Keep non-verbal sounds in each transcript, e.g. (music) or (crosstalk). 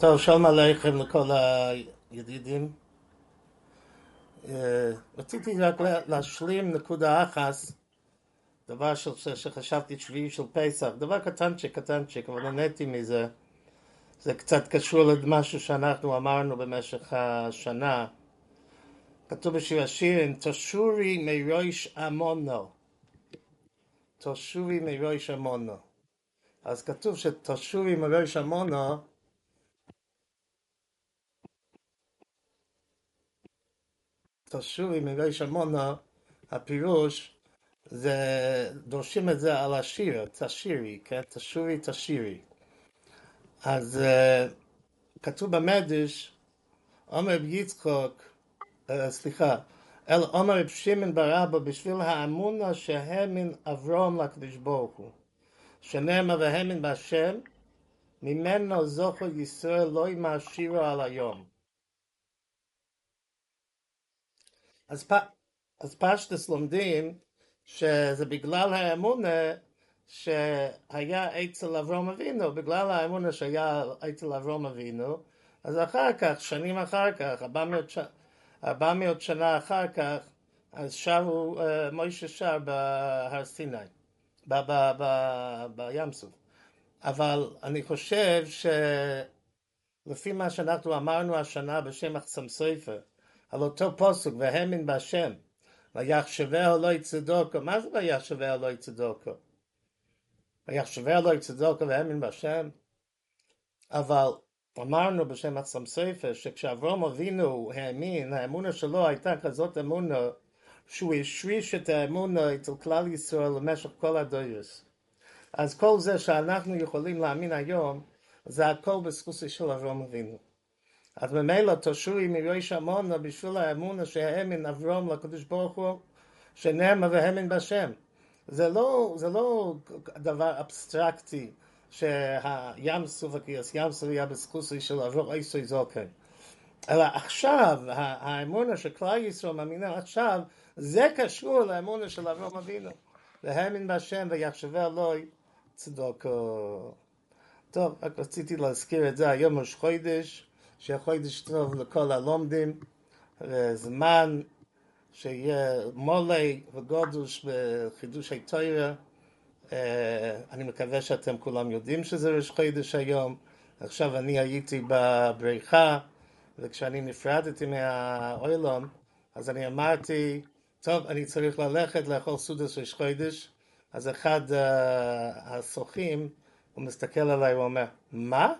טוב, שלום עליכם לכל הידידים. אה, רציתי רק להשלים נקודה אחת, דבר ש... שחשבתי שביעי של פסח, דבר קטנצ'יק קטנצ'יק, אבל נהניתי מזה. זה קצת קשור למשהו שאנחנו אמרנו במשך השנה. כתוב בשיר השירים, תשורי מראש עמונו. תשורי מראש עמונו. אז כתוב שתשורי מראש עמונו תשורי מראש עמונו, הפירוש זה, דורשים את זה על השיר, תשירי, כן? תשורי תשירי. אז uh, כתוב במדש, עומר ביצחוק, uh, סליחה, אל עומר רב שמעון בר אבא בשביל האמונה שהאמין אברום לקדוש ברוך הוא. שנאמר והאמין בהשם, ממנו זוכר ישראל לא ימאשירו על היום. אז, פ... אז פשטס לומדים שזה בגלל האמונה שהיה אצל אברום אבינו, בגלל האמונה שהיה אצל אברום אבינו, אז אחר כך, שנים אחר כך, 400, ש... 400 שנה אחר כך, אז שרו, uh, מוישה שר בהר סיני, ב... ב... ב... בים סוף. אבל אני חושב שלפי מה שאנחנו אמרנו השנה בשם אחסם סופר, על אותו פוסק, והאמין בהשם, ויחשבהו לא יצדוקו, מה זה ויחשבהו לא יצדוקו? ויחשבהו לא יצדוקו והאמין בהשם, אבל אמרנו בשם עצם ספר, שכשאברום אבינו האמין, האמונה שלו הייתה כזאת אמונה, שהוא השריש את האמונה אצל כלל ישראל למשך כל הדויוס. אז כל זה שאנחנו יכולים להאמין היום, זה הכל בזכות של אברום אבינו. אז ממילא תשורי מראש עמונה בשביל האמונה שהאמין אברום לקדוש ברוך הוא שנאמר והאמין בשם. זה לא, זה לא דבר אבסטרקטי שהים סוף הקריאס, ים סוף היה בסקוסי של אברום איסוי זוקר. אלא עכשיו, האמונה כלל ישראל מאמינה עכשיו, זה קשור לאמונה של אברום אבינו. והאמין בשם ויחשבי אלוהי צדוקו. טוב, רק רציתי להזכיר את זה, היום ראש חודש, שחודש טוב לכל הלומדים, זמן שיהיה מולי וגודוש בחידוש התוירה. אני מקווה שאתם כולם יודעים שזה ראש חודש היום. עכשיו אני הייתי בבריכה, וכשאני נפרדתי מהאוילום, אז אני אמרתי, טוב, אני צריך ללכת לאכול סודס ראש חודש. אז אחד uh, הסוחים, הוא מסתכל עליי ואומר, מה?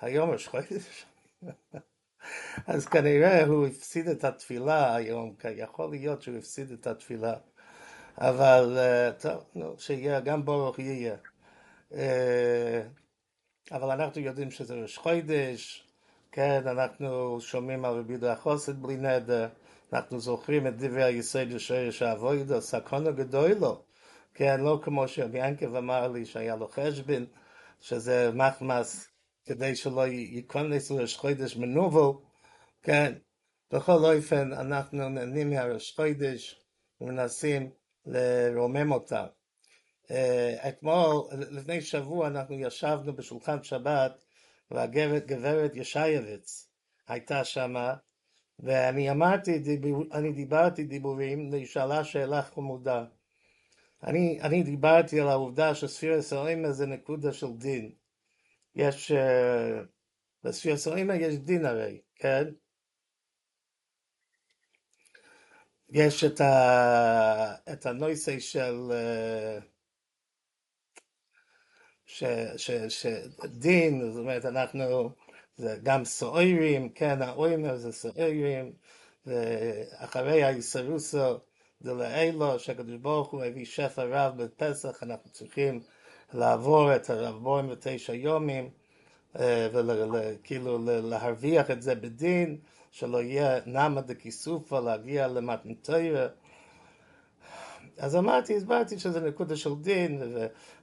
היום ראש חודש? (laughs) אז כנראה הוא הפסיד את התפילה היום, יכול להיות שהוא הפסיד את התפילה, אבל טוב, נו, שיהיה, גם ברוך יהיה. אבל אנחנו יודעים שזה ראש חודש, כן, אנחנו שומעים על רבי יהודה החוסד בלי נדר, אנחנו זוכרים את דברי היסוד לשורש האבוידו, סכונו גדולו, כן, לא כמו שביאנקב אמר לי שהיה לו חשבן, שזה מחמס כדי שלא ייכנס לראש חודש מנובל, כן, בכל אופן אנחנו נהנים מהראש חודש ומנסים לרומם אותה. אתמול, לפני שבוע אנחנו ישבנו בשולחן שבת והגברת גברת ישייביץ הייתה שמה ואני אמרתי, דיבור, אני דיברתי דיבורים, והיא שאלה שאלה חמודה. אני, אני דיברתי על העובדה שספירה סורימה זה נקודה של דין. יש, בספירה סורימה יש דין הרי, כן? יש את, ה, את הנושא של ש, ש, ש, דין, זאת אומרת אנחנו, זה גם סוערים, כן, האוימר זה סוערים, ואחרי הישרוסו דלאלו, שהקדוש ברוך הוא הביא שפע רב בפסח, אנחנו צריכים לעבור את הרב בוים ותשע יומים, וכאילו להרוויח את זה בדין, שלא יהיה נמה דכיסופה להגיע למתנתרא. אז אמרתי, הסברתי שזה נקודה של דין,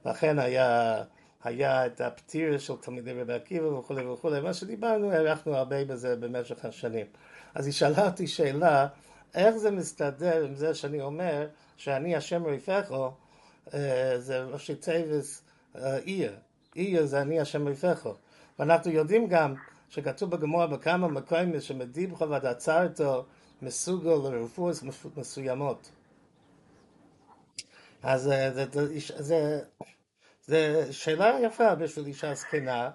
ולכן היה, היה את הפתירה של תלמידי רבי עקיבא וכולי וכולי, מה שדיברנו, הערכנו הרבה בזה במשך השנים. אז היא שאלה אותי שאלה, איך זה מסתדר עם זה שאני אומר שאני השם רפאכו, זה ראשי תיבס עיר, עיר זה אני השם רפאכו. ואנחנו יודעים גם שכתוב בגמור בכמה מקומים שמדיבך ועד עצרתו מסוגל לרפואות מסוימות. אז אה, זה, זה, זה, זה שאלה יפה בשביל אישה זקנה,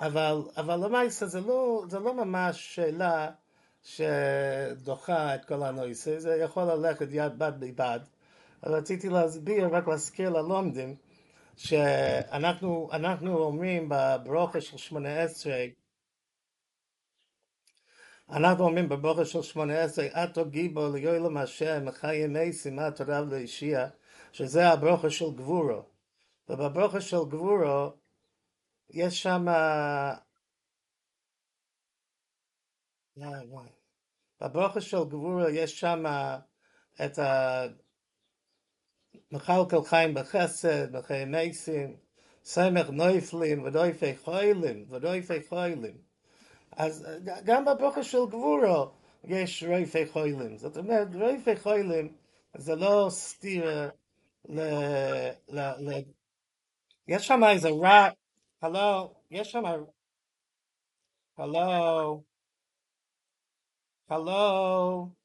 אבל, אבל למעשה זה לא, זה לא ממש שאלה שדוחה את כל הנושא, זה יכול ללכת יד בד בבד. רציתי להסביר, רק להזכיר ללומדים, שאנחנו אנחנו אומרים בברוכה של שמונה עשרה, אנחנו אומרים בברוכה של שמונה עשרה, עתו גיבו ליועלם השם, חיי מייסים, מה תורה לאישיה, שזה הברוכה של גבורו. ובברוכה של גבורו, יש שם... בברוכה של גבורו יש שם את מחלקל חיים בחסד, בחיי מייסים, סמך נויפלים ודויפי חוילים, ודויפי חוילים. אז גם בברכה של גבורו יש רויפי חוילים. זאת אומרת, רויפי חוילים זה לא סתירה ל... ל... ל... יש שם איזה רע... הלו, יש שם... הלו, הלו.